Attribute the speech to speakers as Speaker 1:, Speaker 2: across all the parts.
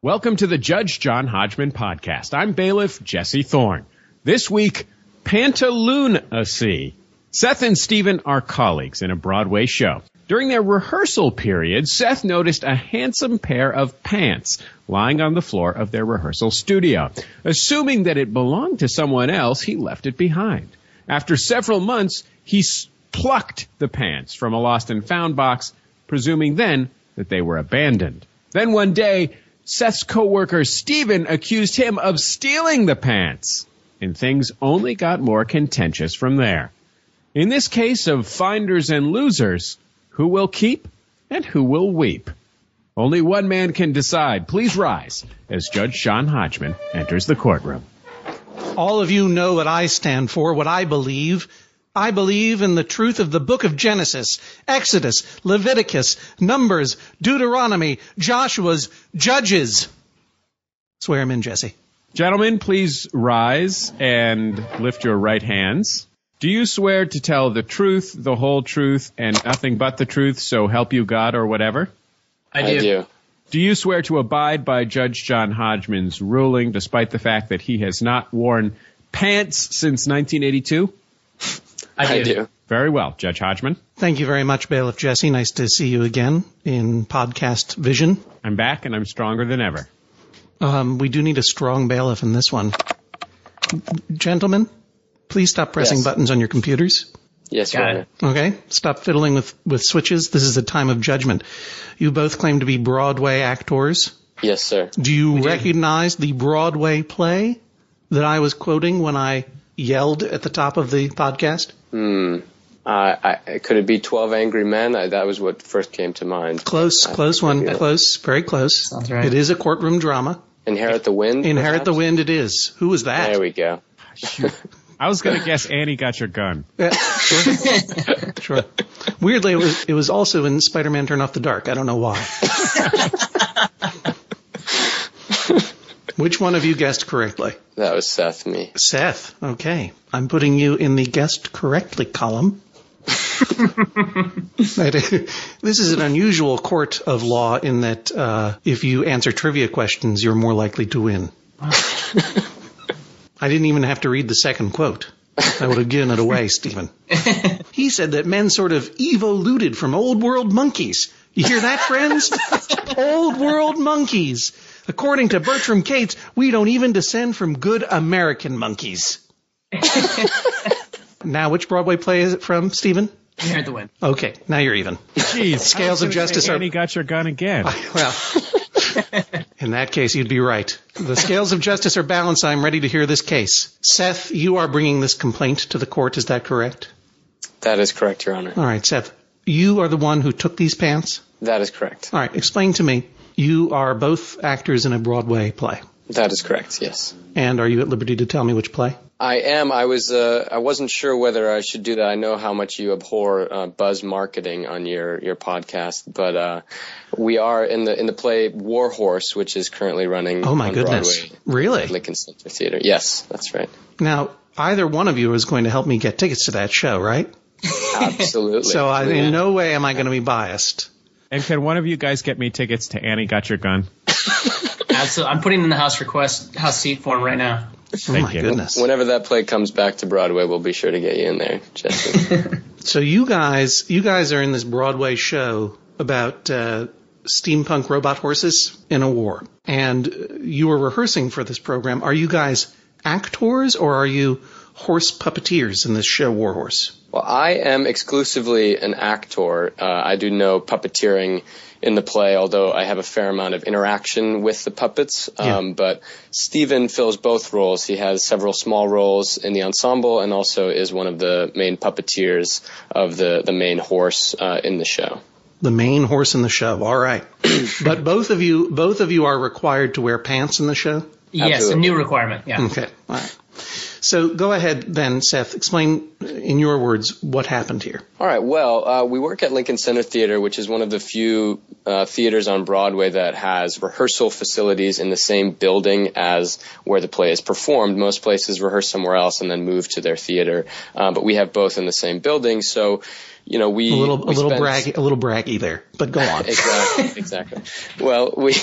Speaker 1: Welcome to the Judge John Hodgman podcast. I'm bailiff Jesse Thorne. This week, Pantaloon-a-See. Seth and Stephen are colleagues in a Broadway show. During their rehearsal period, Seth noticed a handsome pair of pants lying on the floor of their rehearsal studio. Assuming that it belonged to someone else, he left it behind. After several months, he plucked the pants from a lost and found box, presuming then that they were abandoned. Then one day, Seth's coworker Stephen accused him of stealing the pants, and things only got more contentious from there. In this case of finders and losers, who will keep and who will weep? Only one man can decide. Please rise as Judge John Hodgman enters the courtroom.
Speaker 2: All of you know what I stand for, what I believe. I believe in the truth of the book of Genesis, Exodus, Leviticus, Numbers, Deuteronomy, Joshua's, Judges. Swear him in, Jesse.
Speaker 1: Gentlemen, please rise and lift your right hands. Do you swear to tell the truth, the whole truth, and nothing but the truth, so help you God or whatever?
Speaker 3: I do.
Speaker 4: I do.
Speaker 1: Do you swear to abide by Judge John Hodgman's ruling, despite the fact that he has not worn pants since 1982?
Speaker 3: I do.
Speaker 4: I do.
Speaker 1: Very well, Judge Hodgman.
Speaker 2: Thank you very much, Bailiff Jesse. Nice to see you again in podcast vision.
Speaker 1: I'm back and I'm stronger than ever.
Speaker 2: Um, we do need a strong bailiff in this one. Gentlemen, please stop pressing
Speaker 4: Yes.
Speaker 2: buttons on your computers.
Speaker 4: Yes,
Speaker 3: Got
Speaker 4: Your Honor.
Speaker 3: it.
Speaker 2: Okay? Stop fiddling with, with switches. This is a time of judgment. You both claim to be Broadway actors.
Speaker 4: Yes, sir.
Speaker 2: Do you recognize the Broadway play that I was quoting when I yelled at the top of the podcast?
Speaker 4: Hmm. Uh, I, could it be Twelve Angry Men? I, that was what first came to mind.
Speaker 2: Close,
Speaker 4: I
Speaker 2: close one, close, very close.
Speaker 3: Sounds right.
Speaker 2: It is a courtroom drama.
Speaker 4: Inherit the Wind.
Speaker 2: Inherit the wind it is. Who was that?
Speaker 4: There we go.
Speaker 1: I was going to guess Annie got your gun.
Speaker 2: Yeah, sure. sure. Weirdly, it was, it was also in Spider-Man Turn Off the Dark. I don't know why. Which one of you guessed correctly?
Speaker 4: That was Seth. Me.
Speaker 2: Seth. Okay. I'm putting you in the guessed correctly column. This is an unusual court of law in that uh, if you answer trivia questions, you're more likely to win. I didn't even have to read the second quote. I would have given it away, Stephen. He said that men sort of evoluted from old world monkeys. You hear that, friends? old world monkeys. According to Bertram Cates, we don't even descend from good American monkeys. now, which Broadway play is it from, Stephen?
Speaker 3: Inherit the win.
Speaker 2: Okay, now you're even.
Speaker 1: Jeez,
Speaker 2: Scales of justice are-
Speaker 1: Annie got your gun again.
Speaker 2: Well, in that case, you'd be right. The scales of justice are balanced. I'm ready to hear this case. Seth, you are bringing this complaint to the court. Is that correct?
Speaker 4: That is correct, Your Honor.
Speaker 2: All right, Seth, you are the one who took these pants?
Speaker 4: That is correct.
Speaker 2: All right, explain to me. You are both actors in a Broadway play.
Speaker 4: That is correct. Yes.
Speaker 2: And are you at liberty to tell me which play?
Speaker 4: I am. I was. Uh, I wasn't sure whether I should do that. I know how much you abhor uh, buzz marketing on your your podcast, but uh, we are in the in the play War Horse, which is currently running.
Speaker 2: Oh, my goodness.
Speaker 4: Broadway,
Speaker 2: Really?
Speaker 4: Lincoln Center Theater. Yes, that's right.
Speaker 2: Now, either one of you is going to help me get tickets to that show, right?
Speaker 4: Absolutely.
Speaker 2: So I, in no way am I going to be biased.
Speaker 1: And can one of you guys get me tickets to Annie got your gun?
Speaker 3: Absolutely. I'm putting in the house request, house seat form right now.
Speaker 2: Oh my
Speaker 1: you.
Speaker 2: goodness.
Speaker 4: Whenever that play comes back to Broadway, we'll be sure to get you in there, Jesse.
Speaker 2: So you guys, you guys are in this Broadway show about uh, steampunk robot horses in a war, and uh, you were rehearsing for this program. Are you guys actors or are you horse puppeteers in this show, War Horse?
Speaker 4: Well, I am exclusively an actor. Uh, I do no puppeteering in the play, although I have a fair amount of interaction with the puppets. Um,
Speaker 2: Yeah.
Speaker 4: But Stephen fills both roles. He has several small roles in the ensemble and also is one of the main puppeteers of the, the main horse uh, in the show.
Speaker 2: The main horse in the show. All right, but both of you, both of you are required to wear pants in the show.
Speaker 3: Yes, a new requirement. Yeah.
Speaker 2: Okay, all right. So go ahead then, Seth. Explain in your words what happened here.
Speaker 4: All right. Well, uh, we work at Lincoln Center Theater, which is one of the few uh, theaters on Broadway that has rehearsal facilities in the same building as where the play is performed. Most places rehearse somewhere else and then move to their theater, uh, but we have both in the same building. So you know, we
Speaker 2: A little,
Speaker 4: we
Speaker 2: a little
Speaker 4: spent-
Speaker 2: braggy, a little braggy there, but go on.
Speaker 4: exactly, exactly. Well, we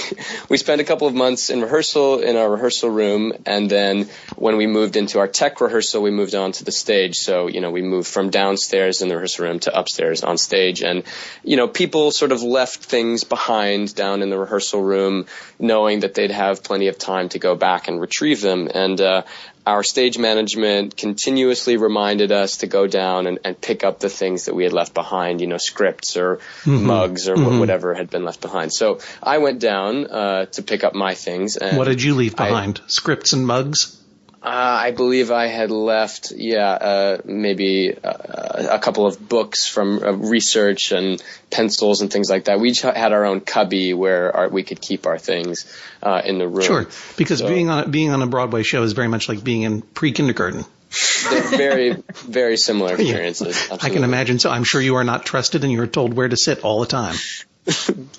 Speaker 4: we spent a couple of months in rehearsal in our rehearsal room, and then when we moved into our tech rehearsal, we moved on to the stage. So you know, we moved from downstairs in the rehearsal room to upstairs on stage, and you know, people sort of left things behind down in the rehearsal room, knowing that they'd have plenty of time to go back and retrieve them, and. Uh, our stage management continuously reminded us to go down and, and pick up the things that we had left behind, you know, scripts or mugs or wh- whatever had been left behind. So I went down uh, to pick up my things. And
Speaker 2: What did you leave
Speaker 4: I-
Speaker 2: behind? Scripts and mugs?
Speaker 4: Uh, I believe I had left, yeah, uh, maybe uh, a couple of books from uh, research and pencils and things like that. We each had our own cubby where our, we could keep our things uh, in the room.
Speaker 2: Sure, because
Speaker 4: So-
Speaker 2: being on being on a Broadway show is very much like being in pre-kindergarten.
Speaker 4: They're very, very similar experiences.
Speaker 2: I can imagine. So I'm sure you are not trusted, and you are told where to sit all the time.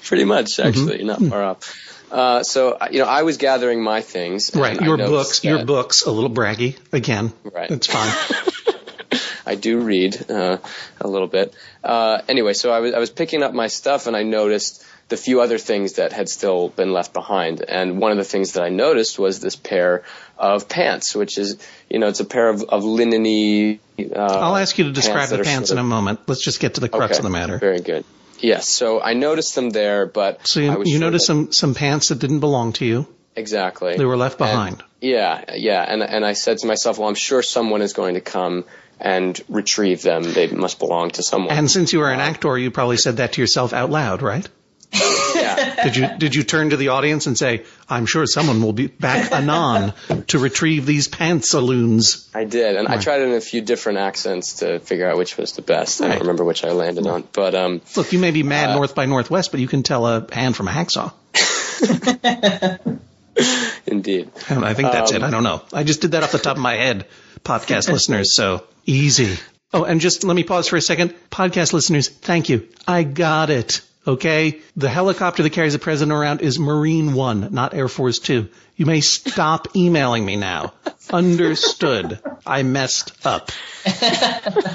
Speaker 4: Pretty much,
Speaker 2: Mm-hmm.
Speaker 4: actually, not far off. Uh, so, you know, I was gathering my things.
Speaker 2: Right, your books, your books, a little braggy again.
Speaker 4: Right.
Speaker 2: it's fine.
Speaker 4: I do read uh, a little bit. Uh, anyway, so I was I was picking up my stuff and I noticed the few other things that had still been left behind. And one of the things that I noticed was this pair of pants, which is you know it's a pair of of linen-y. Uh,
Speaker 2: I'll ask you to describe
Speaker 4: that
Speaker 2: the pants
Speaker 4: sort
Speaker 2: in a moment. Let's just get to the crux
Speaker 4: Okay,
Speaker 2: of the matter.
Speaker 4: Very good. Yes, so I noticed them there, but
Speaker 2: So
Speaker 4: I
Speaker 2: you, you
Speaker 4: sure
Speaker 2: noticed
Speaker 4: that-
Speaker 2: some some pants that didn't belong to you.
Speaker 4: exactly
Speaker 2: They were left
Speaker 4: And-
Speaker 2: behind.
Speaker 4: Yeah, yeah, and and I said to myself, well, I'm sure someone is going to come and retrieve them. They must belong to someone.
Speaker 2: And since you were an uh, actor, you probably said that to yourself out loud, right?
Speaker 4: Yeah,
Speaker 2: Did you did you turn to the audience and say, "I'm sure someone will be back anon to retrieve these pantaloons"?
Speaker 4: I did, and I tried it in a few different accents to figure out which was the best. I don't remember which I landed on, but um,
Speaker 2: Look, you may be
Speaker 4: Uh,
Speaker 2: mad north by northwest, but you can tell a hand from a hacksaw.
Speaker 4: indeed.
Speaker 2: And I think that's
Speaker 4: Um,
Speaker 2: it. I don't know. I just did that off the top of my head, podcast listeners. So easy. Oh, and just let me pause for a second. Podcast listeners, thank you. I got it. Okay. The helicopter that carries the president around is Marine One, not Air Force Two. You may stop emailing me now. Understood. I messed up.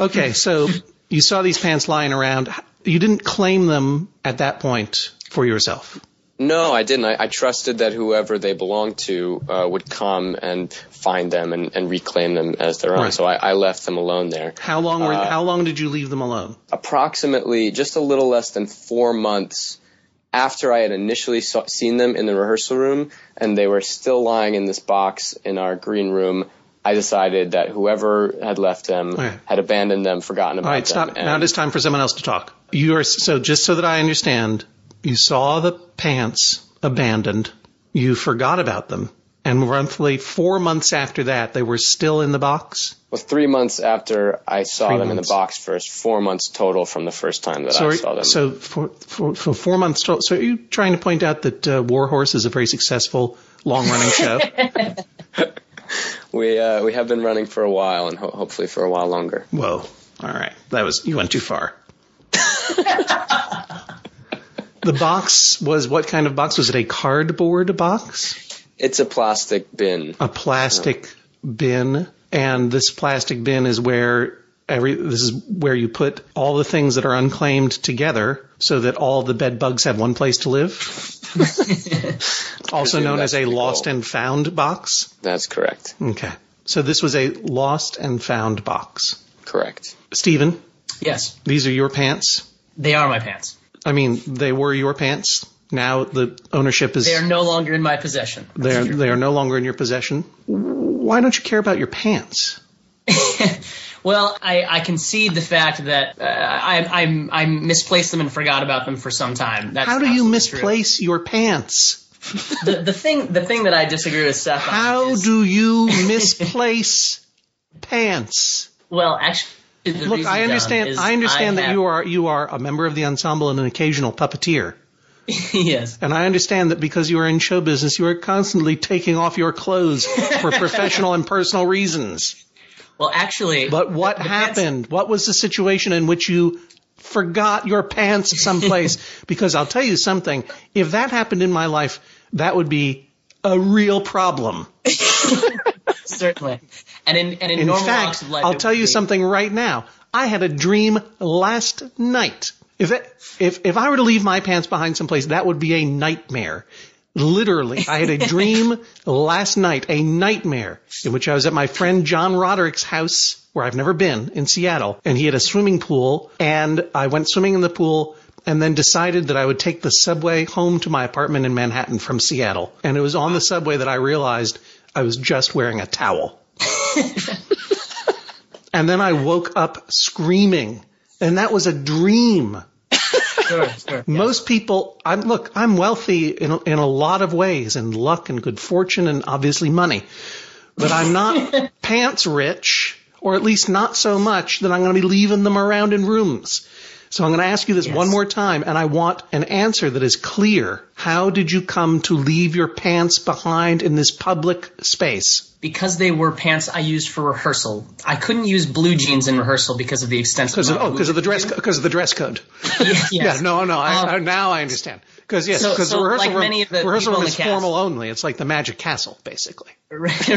Speaker 2: Okay. So you saw these pants lying around. You didn't claim them at that point for yourself.
Speaker 4: No, I didn't. I, I trusted that whoever they belonged to uh, would come and find them and, and reclaim them as their own.
Speaker 2: Right.
Speaker 4: So I, I left them alone there.
Speaker 2: How long were,
Speaker 4: Uh,
Speaker 2: how long did you leave them alone?
Speaker 4: approximately just a little less than four months after I had initially saw, seen them in the rehearsal room and they were still lying in this box in our green room, I decided that whoever had left them had abandoned them, forgotten about them.
Speaker 2: All right, stop. Now it is time for someone else to talk. You are so just so that I understand. You saw the pants abandoned. You forgot about them, and roughly four months after that, they were still in the box.
Speaker 4: well, three months after I saw
Speaker 2: Three
Speaker 4: them
Speaker 2: months.
Speaker 4: in the box first, four months total from the first time that
Speaker 2: So,
Speaker 4: I saw them.
Speaker 2: so for, for for four months. total. So are you trying to point out that uh, Warhorse is a very successful long running show?
Speaker 4: we uh, we have been running for a while and ho- hopefully for a while longer.
Speaker 2: Whoa! All right, that was you went too far. the box was what kind of box? Was it a cardboard box?
Speaker 4: It's a plastic bin.
Speaker 2: a plastic bin, and this plastic bin is where every this is where you put all the things that are unclaimed together, so that all the bed bugs have one place to live. also known as a
Speaker 4: the
Speaker 2: lost
Speaker 4: goal.
Speaker 2: and found box.
Speaker 4: That's correct.
Speaker 2: Okay, so this was a lost and found box.
Speaker 4: Correct.
Speaker 2: Stephen,
Speaker 3: Yes,
Speaker 2: these are your pants.
Speaker 3: they are my pants.
Speaker 2: I mean, they were your pants. Now the ownership is
Speaker 3: They are no longer in my possession.
Speaker 2: they are, they are no longer in your possession. Why don't you care about your pants?
Speaker 3: Well, I, I concede the fact that uh, I, I'm I misplaced them and forgot about them for some time. That's
Speaker 2: How do you
Speaker 3: absolutely true.
Speaker 2: misplace your pants?
Speaker 3: the the thing? The thing that I disagree with Seth
Speaker 2: How
Speaker 3: is-
Speaker 2: do you misplace pants?
Speaker 3: well actually? The
Speaker 2: Look, I understand. I understand that
Speaker 3: have-
Speaker 2: you are you are a member of the ensemble and an occasional puppeteer,
Speaker 3: yes.
Speaker 2: and I understand that because you are in show business, you are constantly taking off your clothes for professional and personal reasons.
Speaker 3: Well, actually,
Speaker 2: But what
Speaker 3: the pants-
Speaker 2: happened? What was the situation in which you forgot your pants someplace? because I'll tell you something. If that happened in my life, that would be a real problem.
Speaker 3: Certainly, and in and in,
Speaker 2: In
Speaker 3: normal
Speaker 2: fact,
Speaker 3: walks of life,
Speaker 2: I'll tell you
Speaker 3: be-
Speaker 2: something right now. I had a dream last night. If that, if if I were to leave my pants behind someplace, that would be a nightmare. Literally, I had a dream last night, a nightmare, in which I was at my friend John Roderick's house, where I've never been, in Seattle, and he had a swimming pool, and I went swimming in the pool, and then decided that I would take the subway home to my apartment in Manhattan from Seattle. And it was on the subway that I realized I was just wearing a towel. and then I woke up screaming, and that was a dream.
Speaker 3: Sure, sure.
Speaker 2: Most people, I'm, look, I'm wealthy in, in a lot of ways and luck and good fortune and obviously money, but I'm not pants rich or at least not so much that I'm going to be leaving them around in rooms. So I'm going to ask you this
Speaker 3: Yes.
Speaker 2: one more time and I want an answer that is clear. How did you come to leave your pants behind in this public space?
Speaker 3: Because they were pants I used for rehearsal. I couldn't use blue jeans in rehearsal because of the extensive
Speaker 2: Because of, oh, because of the dress, because of the dress code.
Speaker 3: Yes.
Speaker 2: Yeah, no, no. I,
Speaker 3: Um,
Speaker 2: I, now I understand. Because yes, because
Speaker 3: so
Speaker 2: the rehearsal
Speaker 3: like
Speaker 2: room,
Speaker 3: many of the
Speaker 2: rehearsal room is formal only. It's like the Magic Castle, basically.
Speaker 3: Right,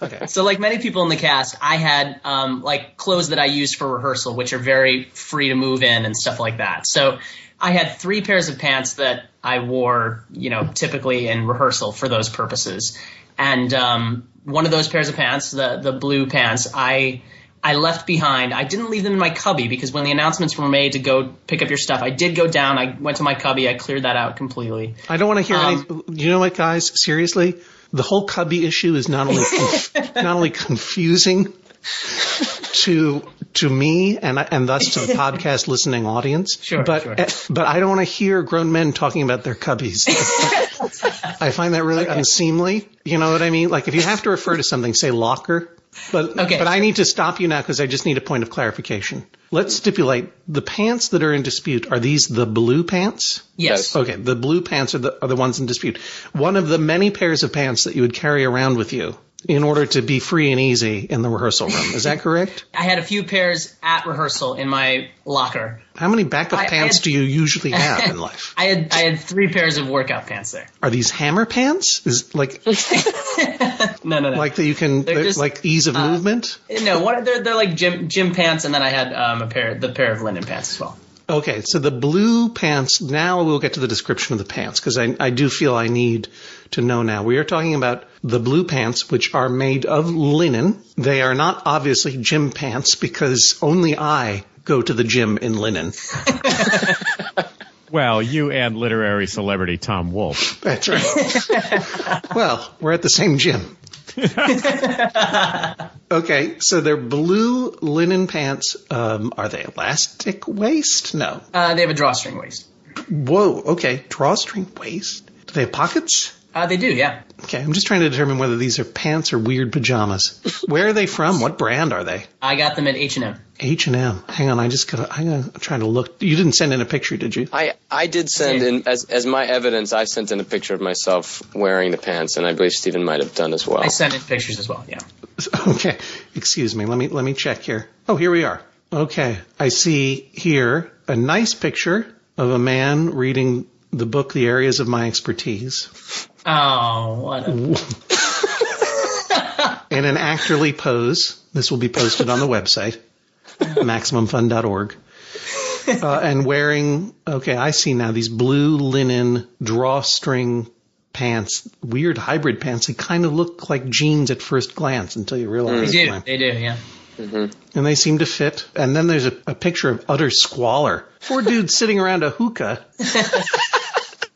Speaker 3: right. So, like many people in the cast, I had um, like clothes that I used for rehearsal, which are very free to move in and stuff like that. So, I had three pairs of pants that I wore, you know, typically in rehearsal for those purposes. And um, one of those pairs of pants, the the blue pants, I I left behind. I didn't leave them in my cubby because when the announcements were made to go pick up your stuff, I did go down. I went to my cubby. I cleared that out completely.
Speaker 2: I don't want to hear
Speaker 3: Um,
Speaker 2: any. You know what, guys? Seriously, the whole cubby issue is not only conf- not only confusing to to me and and thus to the podcast listening audience.
Speaker 3: Sure,
Speaker 2: but
Speaker 3: sure.
Speaker 2: eh, but I don't want to hear grown men talking about their cubbies. I find that really unseemly. You know what I mean? Like if you have to refer to something, say locker. But
Speaker 3: Okay.
Speaker 2: but I need to stop you now because I just need a point of clarification. Let's stipulate the pants that are in dispute. Are these the blue pants?
Speaker 3: Yes.
Speaker 2: Okay, the blue pants are the, are the ones in dispute. One of the many pairs of pants that you would carry around with you in order to be free and easy in the rehearsal room. Is that correct?
Speaker 3: I had a few pairs at rehearsal in my locker.
Speaker 2: How many backup
Speaker 3: I- I
Speaker 2: pants
Speaker 3: had-
Speaker 2: do you usually have in life?
Speaker 3: I had I had three pairs of workout pants there.
Speaker 2: Are these hammer pants? Is like
Speaker 3: No, no, no.
Speaker 2: like that you can
Speaker 3: just, uh,
Speaker 2: like ease of movement?
Speaker 3: no, what they're they're like gym gym pants, and then I had um, a pair the pair of linen pants as well.
Speaker 2: Okay, so the blue pants, now we'll get to the description of the pants because I, I do feel I need to know now. We are talking about the blue pants, which are made of linen. They are not obviously gym pants because only I go to the gym in linen.
Speaker 1: Well, you and literary celebrity Tom Wolfe.
Speaker 2: That's right. well, we're at the same gym. okay, so they're blue linen pants. Um, are they elastic waist? No.
Speaker 3: Uh, they have a drawstring waist.
Speaker 2: Whoa, okay. Drawstring waist. Do they have pockets?
Speaker 3: Uh, they do, yeah.
Speaker 2: Okay, I'm just trying to determine whether these are pants or weird pajamas. Where are they from? What brand are they?
Speaker 3: I got them at H and M.
Speaker 2: H and M. Hang on, I just gotta. I'm gonna try to look. You didn't send in a picture, did you?
Speaker 4: I, I did send
Speaker 3: Yeah.
Speaker 4: in as as my evidence. I sent in a picture of myself wearing the pants, and I believe Stephen might have done as well.
Speaker 3: I sent in pictures as well. Yeah.
Speaker 2: Okay, excuse me. Let me let me check here. Oh, here we are. Okay, I see here a nice picture of a man reading the book "The Areas of My Expertise"
Speaker 3: Oh, what a
Speaker 2: in an actorly pose. This will be posted on the website, maximumfun.org. Uh, and wearing, okay, I see now these blue linen drawstring pants, weird hybrid pants. They kind of look like jeans at first glance until you realize.
Speaker 3: they do.
Speaker 2: why.
Speaker 3: They do, yeah.
Speaker 2: and they seem to fit. And then there's a, a picture of utter squalor. Four dudes sitting around a hookah.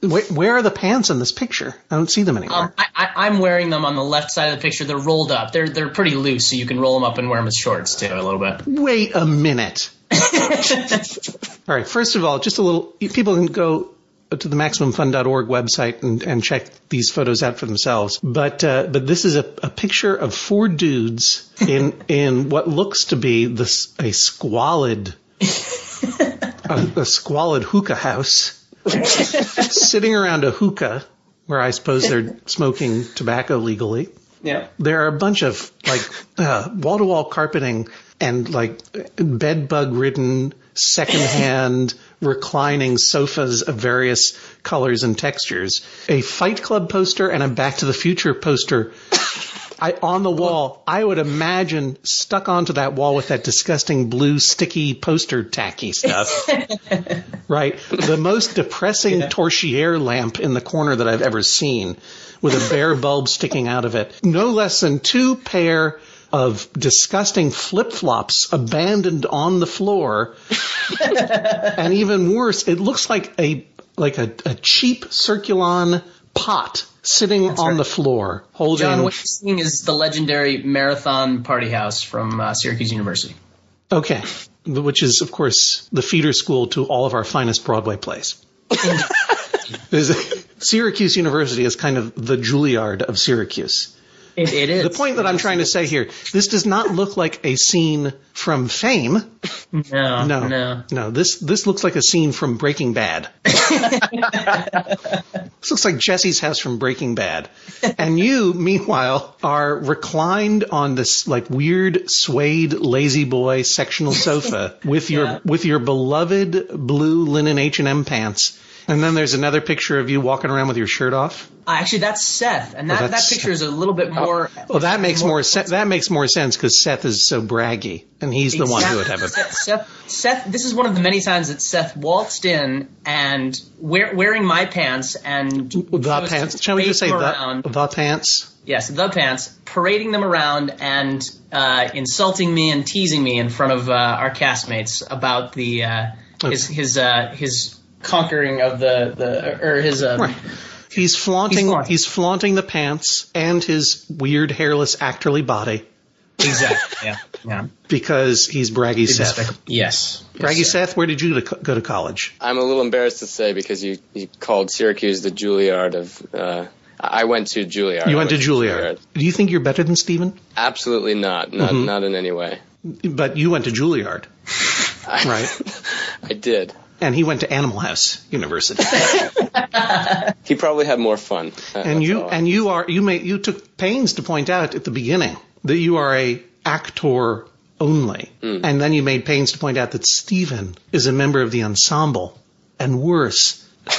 Speaker 2: where, where are the pants in this picture? I don't see them anywhere.
Speaker 3: Um, I, I, I'm wearing them on the left side of the picture. They're rolled up. They're they're pretty loose, so you can roll them up and wear them as shorts too, a little bit.
Speaker 2: Wait a minute. all right. First of all, just a little. People can go to the MaximumFun.org website and, and check these photos out for themselves. But uh, but this is a, a picture of four dudes in in what looks to be this a squalid a, a squalid hookah house, sitting around a hookah where I suppose they're smoking tobacco legally
Speaker 3: Yeah.
Speaker 2: there are a bunch of like wall to wall carpeting and like bed bug ridden secondhand reclining sofas of various colors and textures, a Fight Club poster and a Back to the Future poster I on the wall. I would imagine stuck onto that wall with that disgusting blue sticky poster tacky stuff. right, the most depressing torchiere lamp in the corner that I've ever seen, with a bare bulb sticking out of it. No less than two pair of disgusting flip flops abandoned on the floor. and even worse, it looks like a like a, a cheap circulon pot sitting on
Speaker 3: right.
Speaker 2: the floor holding
Speaker 3: John, what you're seeing is the legendary Marathon Party House from uh, Syracuse University.
Speaker 2: okay which is of course the feeder school to all of our finest broadway plays syracuse university is kind of the juilliard of syracuse
Speaker 3: It, it is.
Speaker 2: the point that i'm trying to say here this does not look like a scene from fame
Speaker 3: No,
Speaker 2: no
Speaker 3: no.
Speaker 2: no this this looks like a scene from breaking bad This looks like Jesse's house from Breaking Bad. And you, meanwhile, are reclined on this like weird suede lazy boy sectional sofa with your
Speaker 3: Yeah.
Speaker 2: with your beloved blue linen H&M pants. And then there's another picture of you walking around with your shirt off.
Speaker 3: Uh, actually, that's Seth, and that,
Speaker 2: Oh,
Speaker 3: that picture is a little bit more.
Speaker 2: Well, that makes more sense. That makes more sense because Seth is so braggy, and he's the one who would have a.
Speaker 3: Seth, Seth, Seth, this is one of the many times that Seth waltzed in and wear, wearing my pants and
Speaker 2: The pants. Shall we just say the, the pants?
Speaker 3: Yes, the pants, parading them around and uh, insulting me and teasing me in front of uh, our castmates about the uh, his his uh, his conquering of the the or his uh,
Speaker 2: Right. He's flaunting.
Speaker 3: He's
Speaker 2: He's
Speaker 3: flaunting.
Speaker 2: flaunting the pants and his weird hairless actorly body
Speaker 3: exactly yeah yeah
Speaker 2: because he's braggy Seth.
Speaker 3: Despicable. yes
Speaker 2: Braggy
Speaker 3: Yes,
Speaker 2: Seth, where did you go to- college?
Speaker 4: I'm a little embarrassed to say because you, you called Syracuse the Juilliard of. Uh, I went to Juilliard.
Speaker 2: You
Speaker 4: I
Speaker 2: went to Juilliard. Do you think you're better than Stephen?
Speaker 4: Absolutely not. Not
Speaker 2: Mm-hmm.
Speaker 4: not in any way.
Speaker 2: But you went to Juilliard, right?
Speaker 4: I did.
Speaker 2: And he went to Animal House University.
Speaker 4: He probably had more fun. Uh,
Speaker 2: and you and you are you made you took pains to point out at the beginning that you are a actor only, and then you made pains to point out that Stephen is a member of the ensemble, and worse, a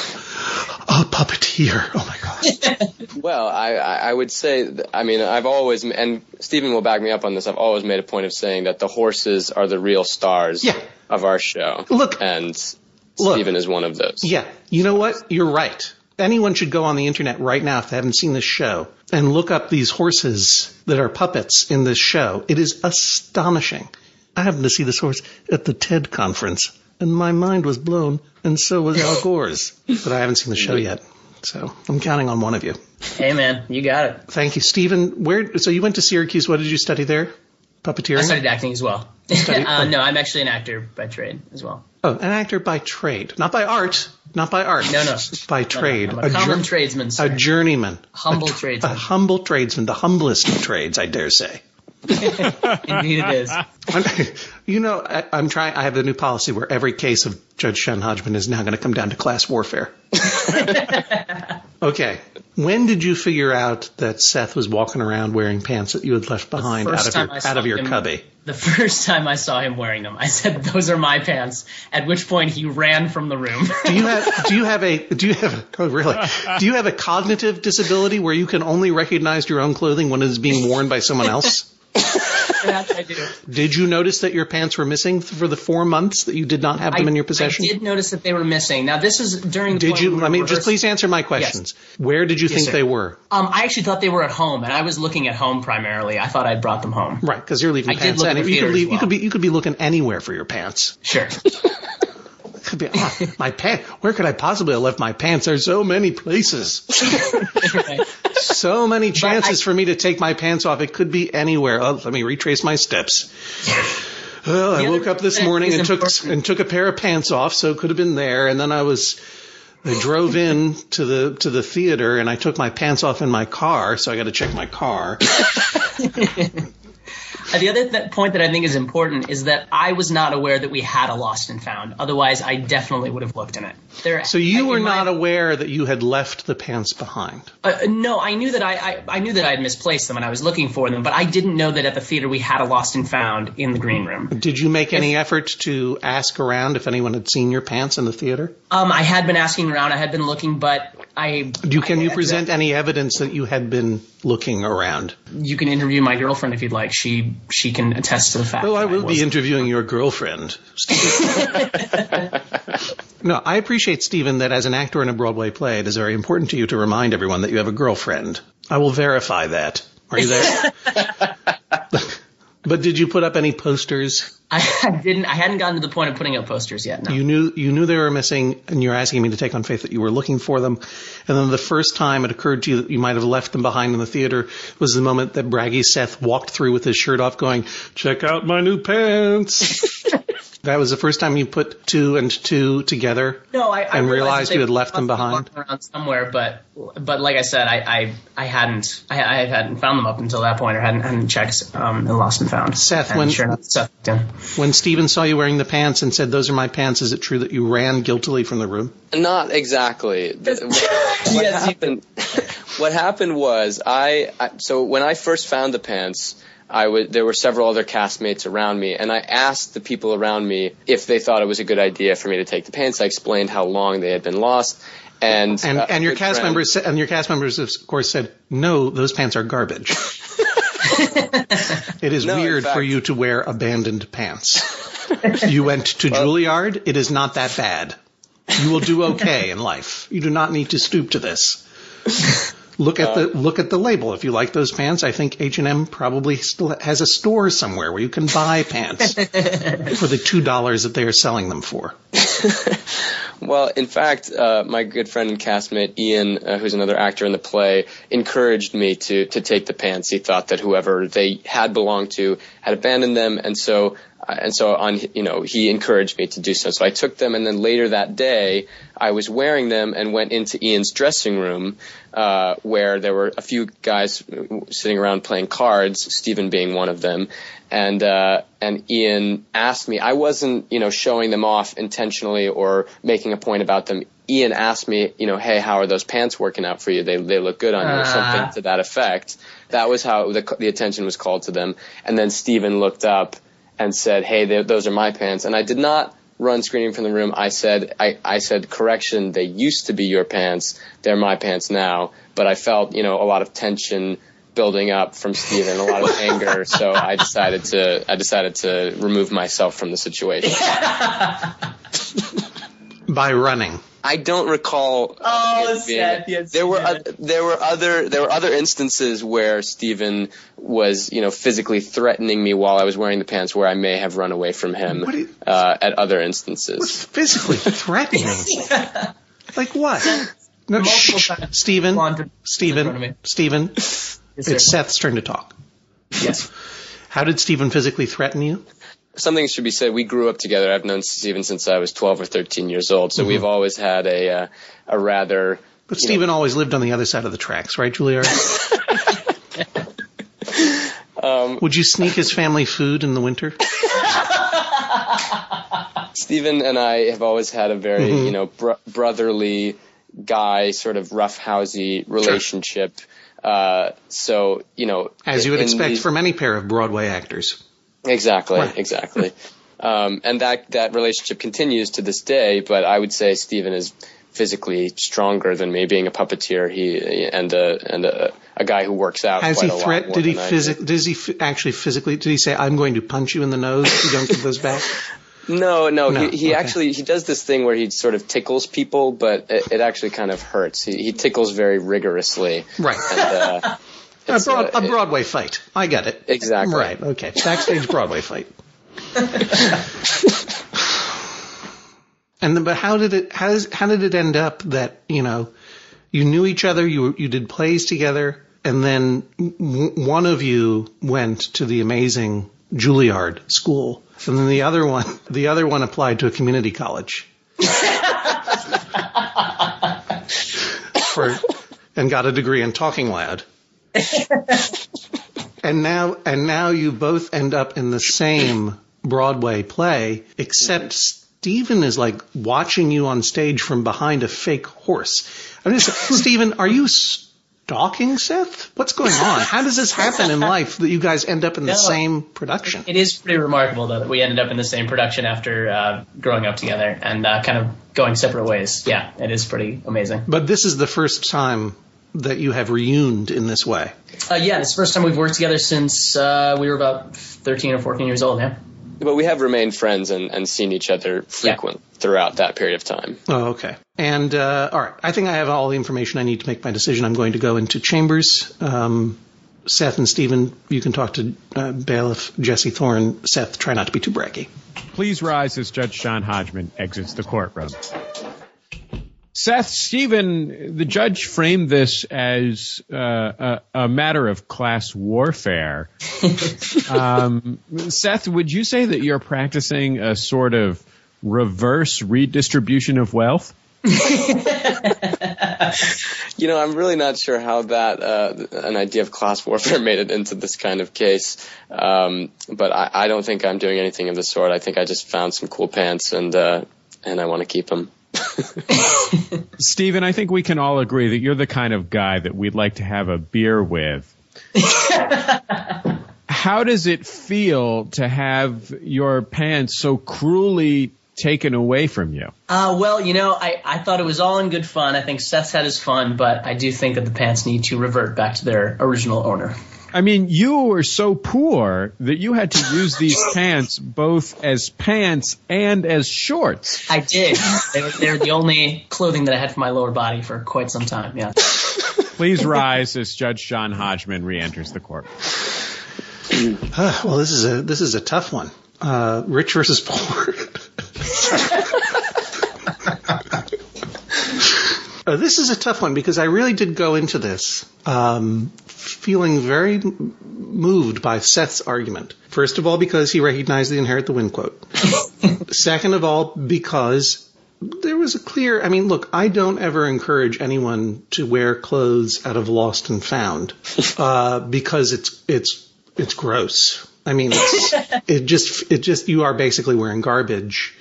Speaker 2: puppeteer. Oh my god!
Speaker 4: Well, I, I I would say, I mean, I've always, and Stephen will back me up on this, I've always made a point of saying that the horses are the real stars
Speaker 2: Yeah.
Speaker 4: of our show.
Speaker 2: Look.
Speaker 4: And
Speaker 2: Look.
Speaker 4: Stephen is one of those.
Speaker 2: Yeah, you know what? You're right. Anyone should go on the internet right now if they haven't seen this show and look up these horses that are puppets in this show. It is astonishing. I happened to see this horse at the TED conference, and my mind was blown, and so was Al Gore's. But I haven't seen the show yet, so I'm counting on one of you.
Speaker 3: hey man you got it
Speaker 2: Thank you, Stephen. Where? So you went to Syracuse. What did you study there? Puppeteering.
Speaker 3: I studied acting as well
Speaker 2: studied-
Speaker 3: uh, no I'm actually an actor by trade as well
Speaker 2: oh, an actor by trade, not by art, not by art.
Speaker 3: No, no.
Speaker 2: by
Speaker 3: No, no,
Speaker 2: trade.
Speaker 3: I'm a common
Speaker 2: jour-
Speaker 3: tradesman
Speaker 2: a journeyman.
Speaker 3: humble
Speaker 2: A
Speaker 3: tradesman a
Speaker 2: humble tradesman, the humblest of trades, I dare say.
Speaker 3: indeed it is
Speaker 2: I'm- you know, I, I'm trying. I have a new policy where every case of Judge John Hodgman is now going to come down to class warfare. okay, when did you figure out that Seth was walking around wearing pants that you had left behind out of your
Speaker 3: time I saw
Speaker 2: out of your
Speaker 3: him-
Speaker 2: cubby?
Speaker 3: the first time I saw him wearing them, I said, "Those are my pants." At which point he ran from the room.
Speaker 2: Do you have do you have a do you have oh really do you have a cognitive disability where you can only recognize your own clothing when it is being worn by someone else?
Speaker 3: I do.
Speaker 2: Did you notice that your pants were missing for the four months that you did not have them in your possession?
Speaker 3: I did notice that they were missing. Now this is during. The
Speaker 2: Did you? I mean, just please answer my questions. Where did you think
Speaker 3: sir.
Speaker 2: they were?
Speaker 3: Um, I actually thought they were at home, and I was looking at home primarily. I thought I'd brought them home.
Speaker 2: Right, because you're leaving
Speaker 3: I did
Speaker 2: pants.
Speaker 3: look at
Speaker 2: you could leave.
Speaker 3: as
Speaker 2: You could be. You could be looking anywhere for your pants.
Speaker 3: Sure.
Speaker 2: Be ah, my pants. Where could I possibly have left my pants? There's so many places,
Speaker 3: Right.
Speaker 2: so many chances
Speaker 3: I-
Speaker 2: for me to take my pants off. It could be anywhere. Oh, let me retrace my steps. Well, I woke up this morning and took and took a pair of pants off, so it could have been there. And then I was. I drove in to the to the theater and I took my pants off in my car, so I got to check my car.
Speaker 3: The other th- point that I think is important is that I was not aware that we had a lost and found. Otherwise, I definitely would have looked in it. There,
Speaker 2: So you
Speaker 3: in
Speaker 2: were
Speaker 3: my-
Speaker 2: not aware that you had left the pants behind.
Speaker 3: Uh, no, I knew that I, I I knew that I had misplaced them and I was looking for them, but I didn't know that at the theater we had a lost and found in the green room.
Speaker 2: Did you make any effort to ask around if anyone had seen your pants in the theater?
Speaker 3: Um, I had been asking around, I had been looking, but I
Speaker 2: Do can
Speaker 3: I-
Speaker 2: you
Speaker 3: I-
Speaker 2: present any evidence that you had been looking around?
Speaker 3: You can interview my girlfriend if you'd like. She she can attest to the fact.
Speaker 2: Oh, I will
Speaker 3: was-
Speaker 2: be interviewing your girlfriend. no, I appreciate, Stephen, that as an actor in a Broadway play, it is very important to you to remind everyone that you have a girlfriend. I will verify that. Are you there? but did you put up any posters?
Speaker 3: I, I didn't. I hadn't gotten to the point of putting up posters yet. No.
Speaker 2: You knew you knew they were missing, and you're asking me to take on faith that you were looking for them. And then the first time it occurred to you that you might have left them behind in the theater was the moment that Braggy Seth walked through with his shirt off, going, "Check out my new pants." that was the first time you put two and two together.
Speaker 3: No, I, I
Speaker 2: and
Speaker 3: realized
Speaker 2: realized you had left them behind?
Speaker 3: around somewhere. But but like I said, I I, I hadn't I, I hadn't found them up until that point, or hadn't hadn't checked um, and lost and found.
Speaker 2: Seth,
Speaker 3: and
Speaker 2: when-
Speaker 3: sure enough, Seth looked in.
Speaker 2: When Steven saw you wearing the pants and said, "Those are my pants," is it true that you ran guiltily from the room?
Speaker 4: Not exactly. What, what
Speaker 3: Yes, you-
Speaker 4: happened? What happened was I, I. So when I first found the pants, I would. There were several other castmates around me, and I asked the people around me if they thought it was a good idea for me to take the pants. I explained how long they had been lost, and
Speaker 2: And
Speaker 4: uh,
Speaker 2: and your cast
Speaker 4: friend-
Speaker 2: members and your cast members of course said, "No, those pants are garbage." it is
Speaker 4: No, in
Speaker 2: weird for you to wear abandoned pants. you went to Juilliard. It is not that bad. You will do okay in life. You do not need to stoop to this. Look at the look at the label. If you like those pants, I think H and M probably still has a store somewhere where you can buy pants for the two dollars that they are selling them for.
Speaker 4: Well, in fact, uh, my good friend and castmate Ian, uh, who's another actor in the play, encouraged me to to take the pants. He thought that whoever they had belonged to had abandoned them, and so uh, and so on. You know, he encouraged me to do so. So I took them, and then later that day, I was wearing them and went into Ian's dressing room, uh, where there were a few guys sitting around playing cards, Stephen being one of them, and uh, and Ian asked me. I wasn't, you know, showing them off intentionally or making a point about them. Ian asked me, you know, hey, how are those pants working out for you? They they look good on you, or
Speaker 3: Ah.
Speaker 4: something to that effect. That was how the the attention was called to them. And then Stephen looked up and said, hey, those are my pants. And I did not run screaming from the room. I said, I, I said, correction, they used to be your pants. They're my pants now. But I felt, you know, a lot of tension building up from Steven, a lot of anger. So I decided to, I decided to remove myself from the situation.
Speaker 2: By running.
Speaker 4: I don't recall.
Speaker 3: Oh,
Speaker 4: it being-
Speaker 3: Seth, yes,
Speaker 4: there were
Speaker 3: did.
Speaker 4: oth- there were other there were other instances where Steven was you know physically threatening me while I was wearing the pants, where I may have run away from him
Speaker 2: What
Speaker 4: uh, at other instances.
Speaker 2: physically threatening. Like what? No,
Speaker 3: Multiple
Speaker 2: shh,
Speaker 3: times.
Speaker 2: Stephen,
Speaker 3: Wanted in front of
Speaker 2: Stephen. Stephen.
Speaker 3: Yes,
Speaker 2: It's. Seth's turn to talk.
Speaker 3: Yes.
Speaker 2: How did Stephen physically threaten you?
Speaker 4: Something should be said. We grew up together. I've known Steven since I was 12 or 13 years old, so we've always had a uh, a rather
Speaker 2: But
Speaker 4: you know,
Speaker 2: Stephen always lived on the other side of the tracks, right, Juilliard?
Speaker 4: Um,
Speaker 2: Would you sneak his family food in the winter?
Speaker 4: Stephen and I have always had a very,
Speaker 2: Mhm.
Speaker 4: you know, br- brotherly guy, sort of roughhousey relationship. Uh, so, you know,
Speaker 2: As you would expect
Speaker 4: the-
Speaker 2: from any pair of Broadway actors.
Speaker 4: Exactly,
Speaker 2: Right.
Speaker 4: exactly. um, and that that relationship continues to this day. But I would say Stephen is physically stronger than me, being a puppeteer. He and a and a, a guy who works out.
Speaker 2: Has
Speaker 4: quite
Speaker 2: he
Speaker 4: a lot
Speaker 2: threat? Did he physic? Does he f- actually physically? Did he say, "I'm going to punch you in the nose if you don't give those back"?
Speaker 4: No, no,
Speaker 2: No,
Speaker 4: he, he
Speaker 2: okay.
Speaker 4: actually he does this thing where he sort of tickles people, but it, it actually kind of hurts. He, he tickles very rigorously.
Speaker 2: Right.
Speaker 4: And, uh,
Speaker 2: A, broad,
Speaker 4: uh,
Speaker 2: a Broadway fight. I get it.
Speaker 4: Exactly.
Speaker 2: Right. Okay. Backstage Broadway fight. and then, but how did it? How, does, how did it end up that you know you knew each other? You you did plays together, and then one of you went to the amazing Juilliard school, and then the other one the other one applied to a community college. For, and got a degree in talking loud. and now and now you both end up in the same Broadway play, except Stephen is like watching you on stage from behind a fake horse. I'm just Stephen, are you stalking Seth? What's going on? How does this happen in life that you guys end up in the
Speaker 3: No.
Speaker 2: same production?
Speaker 3: It is pretty remarkable though that we ended up in the same production after uh, growing up together and uh, kind of going separate ways. Yeah, it is pretty amazing.
Speaker 2: But this is the first time that you have reuned in this way.
Speaker 3: Uh, yeah, it's the first time we've worked together since uh, we were about 13 or 14 years old. Yeah.
Speaker 4: But we have remained friends and, and seen each other frequent throughout that period of time.
Speaker 2: Oh, okay. And uh, all right, I think I have all the information I need to make my decision. I'm going to go into chambers. Um, Seth and Stephen, you can talk to uh, bailiff Jesse Thorne. Seth, try not to be too braggy.
Speaker 1: Please rise as Judge John Hodgman exits the courtroom. Seth, Stephen, the judge framed this as uh, a, a matter of class warfare. um, Seth, would you say that you're practicing a sort of reverse redistribution of wealth?
Speaker 4: You know, I'm really not sure how that uh, an idea of class warfare made it into this kind of case. Um, but I, I don't think I'm doing anything of the sort. I think I just found some cool pants and uh, and I want to keep them.
Speaker 1: Stephen, I think we can all agree that you're the kind of guy that we'd like to have a beer with. How does it feel to have your pants so cruelly taken away from you?
Speaker 3: Uh, well, you know, I, I thought it was all in good fun. I think Seth's had his fun, but I do think that the pants need to revert back to their original owner.
Speaker 1: I mean, you were so poor that you had to use these pants both as pants and as shorts.
Speaker 3: I did. they, were, they were the only clothing that I had for my lower body for quite some time. Yeah.
Speaker 1: Please rise as Judge John Hodgman re-enters the court.
Speaker 2: Uh, well, this is a this is a tough one. Uh, rich versus poor. Uh, this is a tough one because I really did go into this um, feeling very moved by Seth's argument. First of all, because he recognized the inherit the wind quote. Second of all, because there was a clear. I mean, look, I don't ever encourage anyone to wear clothes out of lost and found uh, because it's it's it's gross. I mean, it's, it just it just you are basically wearing garbage,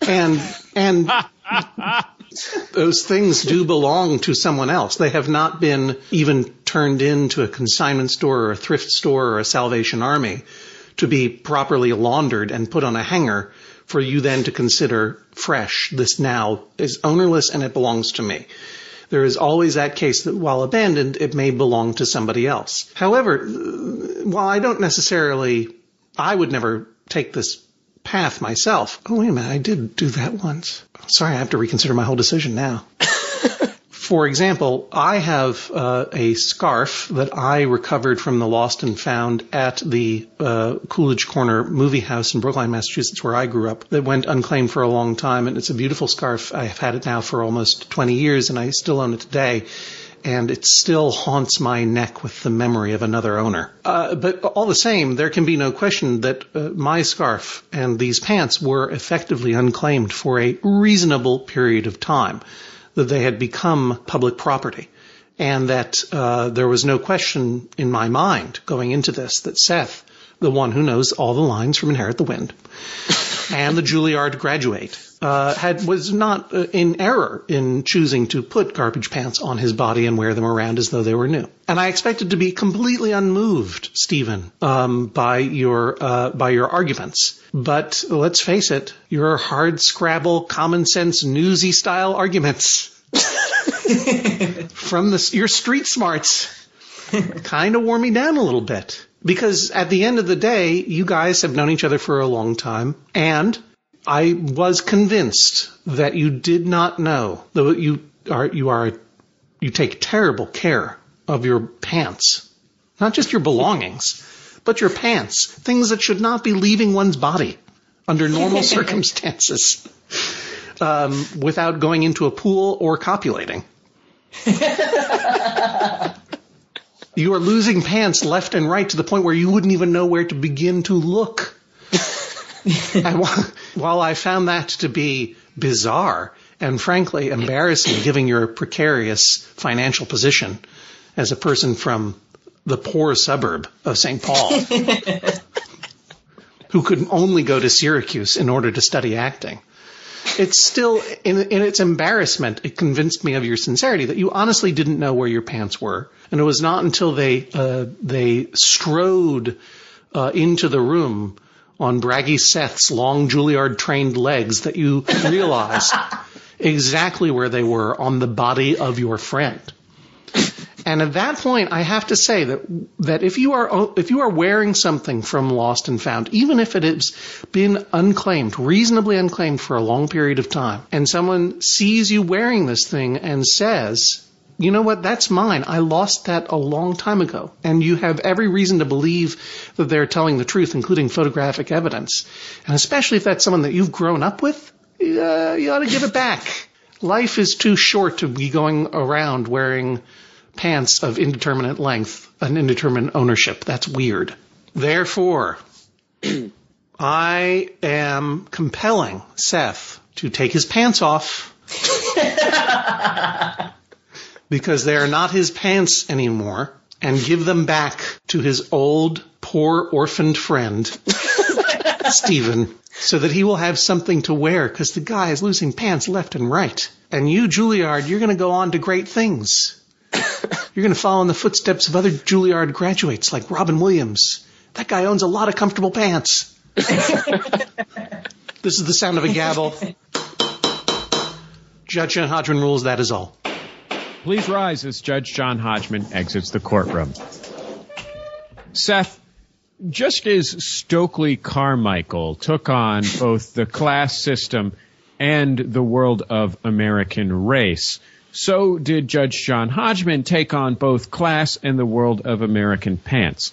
Speaker 2: and and those things do belong to someone else. They have not been even turned into a consignment store or a thrift store or a Salvation Army to be properly laundered and put on a hanger for you then to consider fresh. This now is ownerless and it belongs to me. There is always that case that while abandoned, it may belong to somebody else. However, while I don't necessarily, I would never take this path myself. Oh, wait a minute. I did do that once. Sorry, I have to reconsider my whole decision now. For example, I have uh, a scarf that I recovered from the lost and found at the uh, Coolidge Corner movie house in Brookline, Massachusetts, where I grew up, that went unclaimed for a long time. And it's a beautiful scarf. I have had it now for almost 20 years, and I still own it today. And it still haunts my neck with the memory of another owner. Uh, but all the same, there can be no question that uh, my scarf and these pants were effectively unclaimed for a reasonable period of time that they had become public property. And that uh, there was no question in my mind going into this that Seth, the one who knows all the lines from Inherit the Wind, and the Juilliard graduate, uh, had was not uh, in error in choosing to put garbage pants on his body and wear them around as though they were new. And I expected to be completely unmoved, Stephen, um, by your uh, by your arguments. But let's face it, your hard scrabble, common sense, newsy style arguments from the, your street smarts kind of wore me down a little bit. Because at the end of the day, you guys have known each other for a long time, and I was convinced that you did not know that you are you are you take terrible care of your pants, not just your belongings, but your pants, things that should not be leaving one's body under normal circumstances, um, without going into a pool or copulating. You are losing pants left and right to the point where you wouldn't even know where to begin to look. while, while I found that to be bizarre and frankly embarrassing, given your precarious financial position as a person from the poor suburb of St. Paul, who could only go to Syracuse in order to study acting, it's still in, in its embarrassment. It convinced me of your sincerity that you honestly didn't know where your pants were, and it was not until they uh, they strode uh, into the room on Braggy Seth's long Juilliard trained legs that you realized exactly where they were on the body of your friend. And at that point, I have to say that that if you are if you are wearing something from Lost and Found, even if it has been unclaimed, reasonably unclaimed for a long period of time, and someone sees you wearing this thing and says, "You know what? That's mine. I lost that a long time ago," and you have every reason to believe that they're telling the truth, including photographic evidence, and especially if that's someone that you've grown up with, uh, you ought to give it back. Life is too short to be going around wearing pants of indeterminate length, and indeterminate ownership. That's weird. Therefore, I am compelling Seth to take his pants off because they are not his pants anymore and give them back to his old, poor, orphaned friend, Stephen, so that he will have something to wear because the guy is losing pants left and right. And you, Juilliard, you're going to go on to great things. You're going to follow in the footsteps of other Juilliard graduates like Robin Williams. That guy owns a lot of comfortable pants. this is the sound of a gavel. Judge Hodgman rules that is all.
Speaker 1: Please rise as Judge John Hodgman exits the courtroom. Seth, just as Stokely Carmichael took on both the class system and the world of American race, so did Judge John Hodgman take on both class and the world of American pants.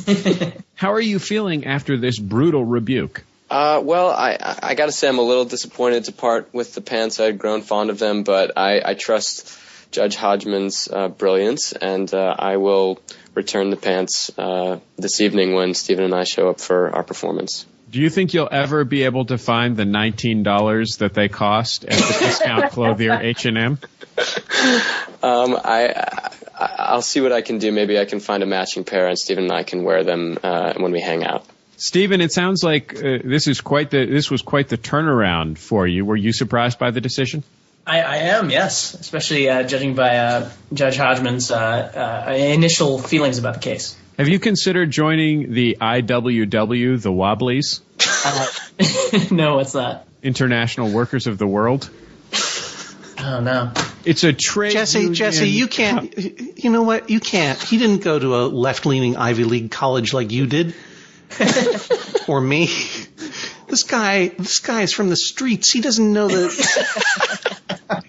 Speaker 1: How are you feeling after this brutal rebuke?
Speaker 4: Uh, well, I, I gotta say I'm a little disappointed to part with the pants. I had grown fond of them, but I, I trust Judge Hodgman's uh, brilliance, and uh, I will return the pants uh, this evening when Stephen and I show up for our performance.
Speaker 1: Do you think you'll ever be able to find the nineteen dollars that they cost at the discount clothier H and M?
Speaker 4: Um, I, I I'll see what I can do. Maybe I can find a matching pair, and Stephen and I can wear them uh, when we hang out.
Speaker 1: Stephen, it sounds like uh, this is quite the this was quite the turnaround for you. Were you surprised by the decision?
Speaker 3: I, I am, yes, especially uh, judging by uh, Judge Hodgman's uh, uh, initial feelings about the case.
Speaker 1: Have you considered joining the IWW, the Wobblies?
Speaker 3: Uh, no, what's that?
Speaker 1: International Workers of the World.
Speaker 3: Oh no.
Speaker 1: It's a trade.
Speaker 2: Jesse,
Speaker 1: union-
Speaker 2: Jesse, you can't. You know what? You can't. He didn't go to a left-leaning Ivy League college like you did, or me. This guy, this guy is from the streets. He doesn't know the.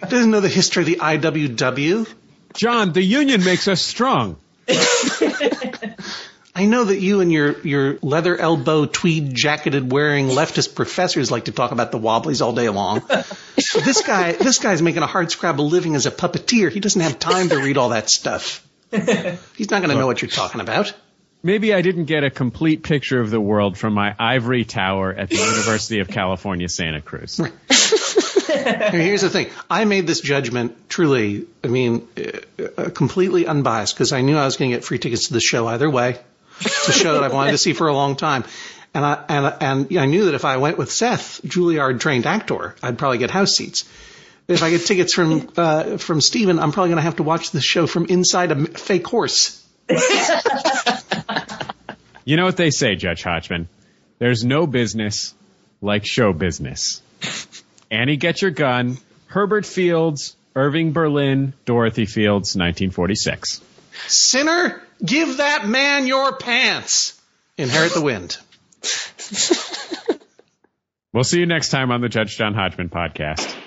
Speaker 2: he doesn't know the history of the IWW.
Speaker 1: John, the union makes us strong.
Speaker 2: I know that you and your, your leather elbow tweed jacketed wearing leftist professors like to talk about the wobblies all day long. this guy, this guy's making a hard scrabble living as a puppeteer. He doesn't have time to read all that stuff. He's not going to know what you're talking about.
Speaker 1: Maybe I didn't get a complete picture of the world from my ivory tower at the University of California, Santa Cruz.
Speaker 2: Here's the thing. I made this judgment truly, I mean, uh, completely unbiased because I knew I was going to get free tickets to the show either way. It's a show that I've wanted to see for a long time. And I, and, and I knew that if I went with Seth, Juilliard trained actor, I'd probably get house seats. If I get tickets from, uh, from Stephen, I'm probably going to have to watch the show from inside a fake horse.
Speaker 1: You know what they say, Judge Hodgman? There's no business like show business. Annie Get Your Gun, Herbert Fields, Irving Berlin, Dorothy Fields, 1946.
Speaker 2: Sinner, give that man your pants. Inherit the wind.
Speaker 1: We'll see you next time on the Judge John Hodgman podcast.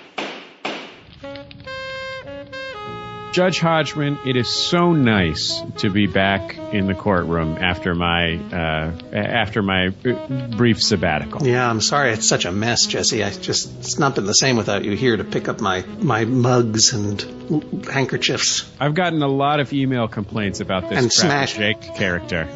Speaker 1: Judge Hodgman, it is so nice to be back in the courtroom after my uh, after my brief sabbatical.
Speaker 2: Yeah, I'm sorry it's such a mess, Jesse. I just it's not been the same without you here to pick up my my mugs and handkerchiefs.
Speaker 1: I've gotten a lot of email complaints about this
Speaker 2: And smash-
Speaker 1: Jake character.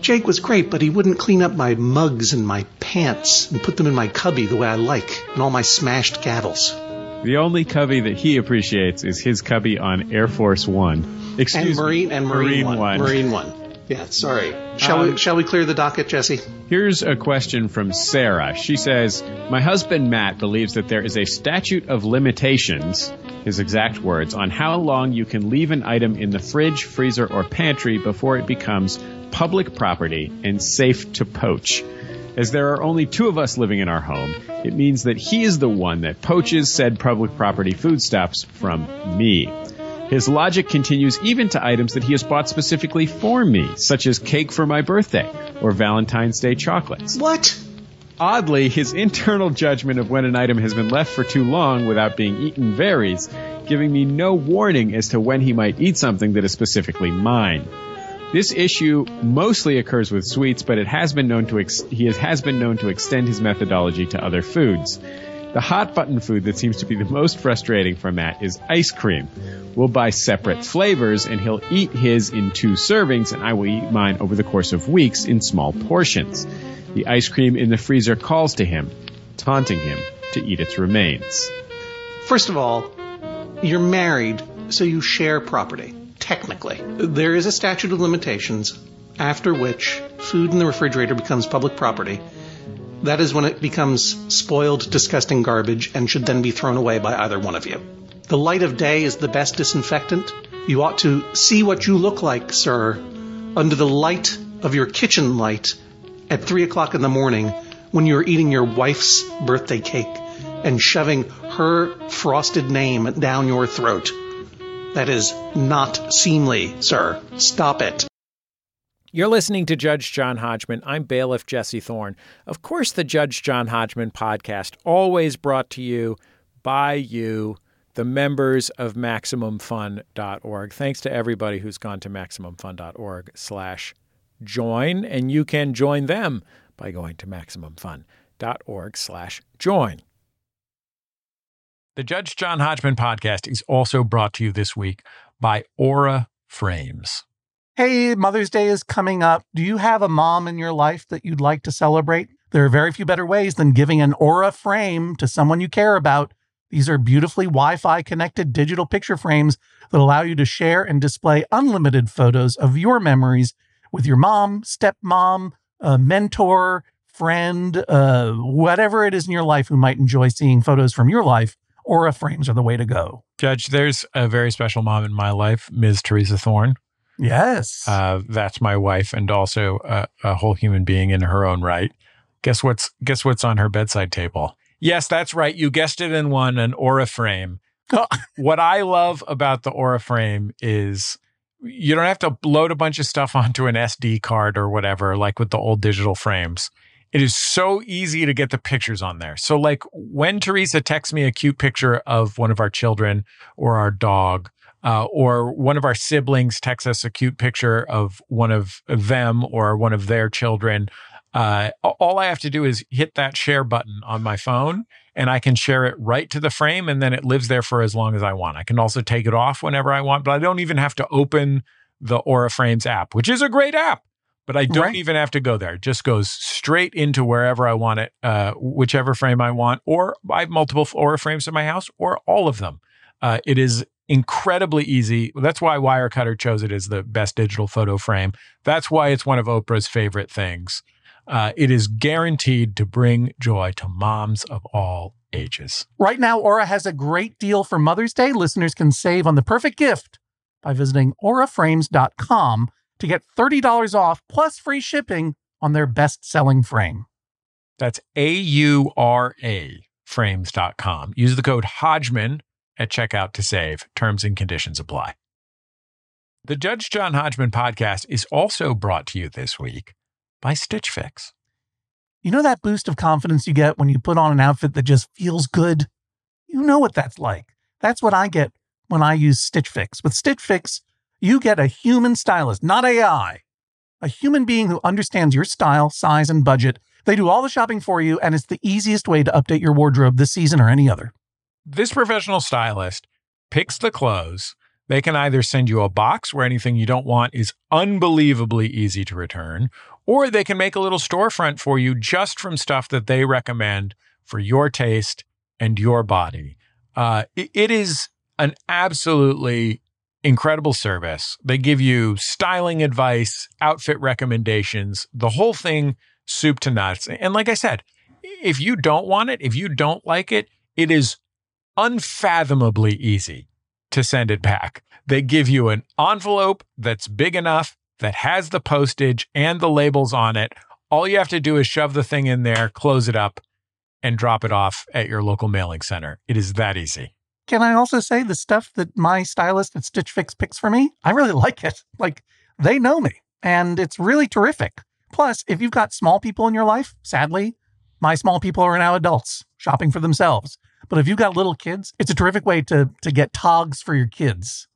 Speaker 2: Jake was great, but he wouldn't clean up my mugs and my pants and put them in my cubby the way I like, and all my smashed gavels.
Speaker 1: The only cubby that he appreciates is his cubby on Air Force One. Excuse me.
Speaker 2: and Marine
Speaker 1: me,
Speaker 2: and Marine, one.
Speaker 1: One.
Speaker 2: Marine one. Yeah, sorry. Shall
Speaker 1: Um,
Speaker 2: we shall we clear the docket, Jesse?
Speaker 1: Here's a question from Sarah. She says, My husband Matt believes that there is a statute of limitations, his exact words, on how long you can leave an item in the fridge, freezer, or pantry before it becomes public property and safe to poach. As there are only two of us living in our home, it means that he is the one that poaches said public property foodstuffs from me. His logic continues even to items that he has bought specifically for me, such as cake for my birthday or Valentine's Day chocolates.
Speaker 2: What?
Speaker 1: Oddly, his internal judgment of when an item has been left for too long without being eaten varies, giving me no warning as to when he might eat something that is specifically mine. This issue mostly occurs with sweets, but it has been known to ex- he has, has been known to extend his methodology to other foods. The hot button food that seems to be the most frustrating for Matt is ice cream. We'll buy separate flavors and he'll eat his in two servings and I will eat mine over the course of weeks in small portions. The ice cream in the freezer calls to him, taunting him to eat its remains.
Speaker 2: First of all, you're married, so you share property. Technically, there is a statute of limitations after which food in the refrigerator becomes public property. That is when it becomes spoiled, disgusting garbage and should then be thrown away by either one of you. The light of day is the best disinfectant. You ought to see what you look like, sir, under the light of your kitchen light at three o'clock in the morning when you're eating your wife's birthday cake and shoving her frosted name down your throat. That is not seemly, sir. Stop it.
Speaker 5: You're listening to Judge John Hodgman. I'm bailiff Jesse Thorn. Of course, the Judge John Hodgman podcast, always brought to you by you, the members of MaximumFun.org. Thanks to everybody who's gone to MaximumFun.org slash join, and you can join them by going to MaximumFun.org slash join. The Judge John Hodgman podcast is also brought to you this week by Aura Frames.
Speaker 6: Hey, Mother's Day is coming up. Do you have a mom in your life that you'd like to celebrate? There are very few better ways than giving an Aura frame to someone you care about. These are beautifully Wi Fi connected digital picture frames that allow you to share and display unlimited photos of your memories with your mom, stepmom, a mentor, friend, uh, whatever it is in your life who might enjoy seeing photos from your life. Aura frames are the way to go.
Speaker 5: Judge, there's a very special mom in my life, Ms. Teresa Thorn.
Speaker 6: Yes.
Speaker 5: Uh, that's my wife, and also a, a whole human being in her own right. Guess what's guess what's on her bedside table? Yes, that's right. You guessed it in one, an Aura frame. what I love about the Aura frame is you don't have to load a bunch of stuff onto an SD card or whatever, like with the old digital frames. It is so easy to get the pictures on there. So, like when Teresa texts me a cute picture of one of our children or our dog, uh, or one of our siblings texts us a cute picture of one of them or one of their children, uh, all I have to do is hit that share button on my phone and I can share it right to the frame and then it lives there for as long as I want. I can also take it off whenever I want, but I don't even have to open the Aura Frames app, which is a great app. But I don't
Speaker 6: Right.
Speaker 5: even have to go there. It just goes straight into wherever I want it, uh, whichever frame I want, or I have multiple Aura frames in my house, or all of them. Uh, it is incredibly easy. That's why Wirecutter chose it as the best digital photo frame. That's why it's one of Oprah's favorite things. Uh, it is guaranteed to bring joy to moms of all ages.
Speaker 6: Right now, Aura has a great deal for Mother's Day. Listeners can save on the perfect gift by visiting auraframes.com to get $30 off plus free shipping on their best selling frame.
Speaker 5: That's A U R A frames.com. Use the code Hodgman at checkout to save. Terms and conditions apply. The Judge John Hodgman podcast is also brought to you this week by Stitch Fix.
Speaker 6: You know that boost of confidence you get when you put on an outfit that just feels good? You know what that's like. That's what I get when I use Stitch Fix. With Stitch Fix, you get a human stylist, not AI. A human being who understands your style, size, and budget. They do all the shopping for you, and it's the easiest way to update your wardrobe this season or any other.
Speaker 5: This professional stylist picks the clothes. They can either send you a box where anything you don't want is unbelievably easy to return, or they can make a little storefront for you just from stuff that they recommend for your taste and your body. Uh, it- is an absolutely incredible service. They give you styling advice, outfit recommendations, the whole thing soup to nuts. And like I said, if you don't want it, if you don't like it, it is unfathomably easy to send it back. They give you an envelope that's big enough that has the postage and the labels on it. All you have to do is shove the thing in there, close it up, and drop it off at your local mailing center. It is that easy.
Speaker 6: Can I also say the stuff that my stylist at Stitch Fix picks for me? I really like it. Like they know me and it's really terrific. Plus, if you've got small people in your life, sadly, my small people are now adults shopping for themselves. But if you've got little kids, it's a terrific way to, to get togs for your kids.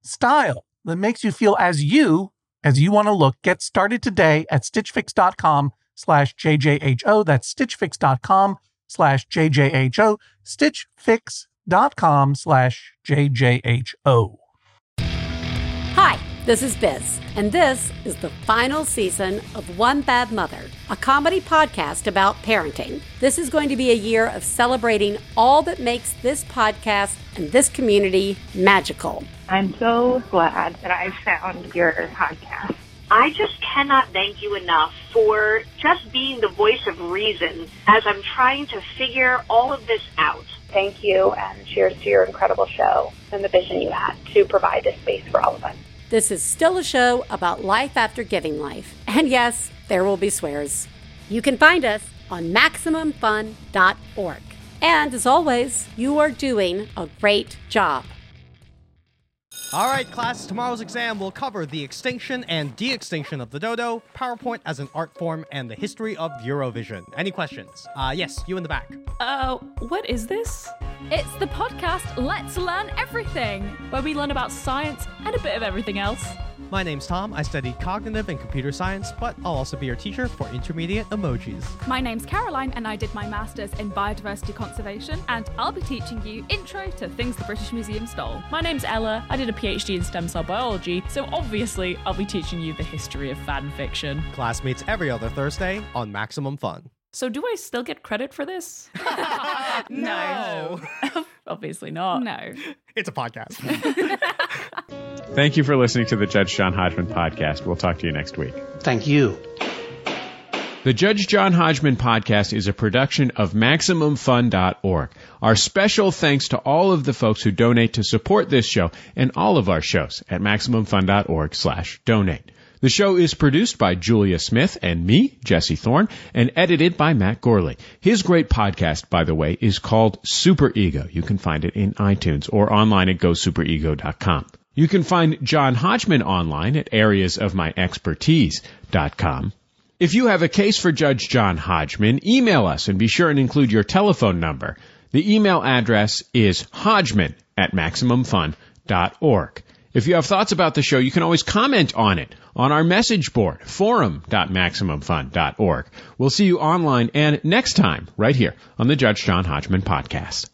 Speaker 6: Style that makes you feel as you as you want to look. Get started today at stitchfix.com slash JJHO. That's stitchfix.com slash JJHO. Stitchfix dot com slash JJHO.
Speaker 7: Hi, this is Biz, and this is the final season of One Bad Mother, a comedy podcast about parenting. This is going to be a year of celebrating all that makes this podcast and this community magical.
Speaker 8: I'm so glad that I found your podcast.
Speaker 9: I just cannot thank you enough for just being the voice of reason as I'm trying to figure all of this out.
Speaker 8: Thank you, and cheers to your incredible show and the vision you had to provide this space for all of us.
Speaker 7: This is still a show about life after giving life. And yes, there will be swears. You can find us on MaximumFun.org. And as always, you are doing a great job.
Speaker 10: All right, class, tomorrow's exam will cover the extinction and de extinction of the dodo, PowerPoint as an art form, and the history of Eurovision. Any questions? Uh, yes, you in the back.
Speaker 11: Uh, what is this?
Speaker 12: It's the podcast Let's Learn Everything, where we learn about science and a bit of everything else.
Speaker 10: My name's Tom. I studied cognitive and computer science, but I'll also be your teacher for intermediate emojis.
Speaker 12: My name's Caroline, and I did my master's in biodiversity conservation, and I'll be teaching you intro to things the British Museum stole.
Speaker 11: My name's Ella. I did a PhD in stem cell biology, so obviously I'll be teaching you the history of fan fiction.
Speaker 10: Class meets every other Thursday on Maximum Fun.
Speaker 11: So do I still get credit for this?
Speaker 10: no.
Speaker 11: Obviously not.
Speaker 12: No.
Speaker 10: It's a podcast.
Speaker 1: Thank you for listening to the Judge John Hodgman podcast. We'll talk to you next week.
Speaker 2: Thank you.
Speaker 1: The Judge John Hodgman podcast is a production of MaximumFun.org. Our special thanks to all of the folks who donate to support this show and all of our shows at MaximumFun.org slash donate. The show is produced by Julia Smith and me, Jesse Thorn, and edited by Matt Gorley. His great podcast, by the way, is called Super Ego. You can find it in iTunes or online at gosuperego.com. You can find John Hodgman online at areasofmyexpertise.com. If you have a case for Judge John Hodgman, email us and be sure and include your telephone number. The email address is hodgman at maximumfun.org. If you have thoughts about the show, you can always comment on it on our message board, forum.maximumfun.org. We'll see you online and next time right here on the Judge John Hodgman podcast.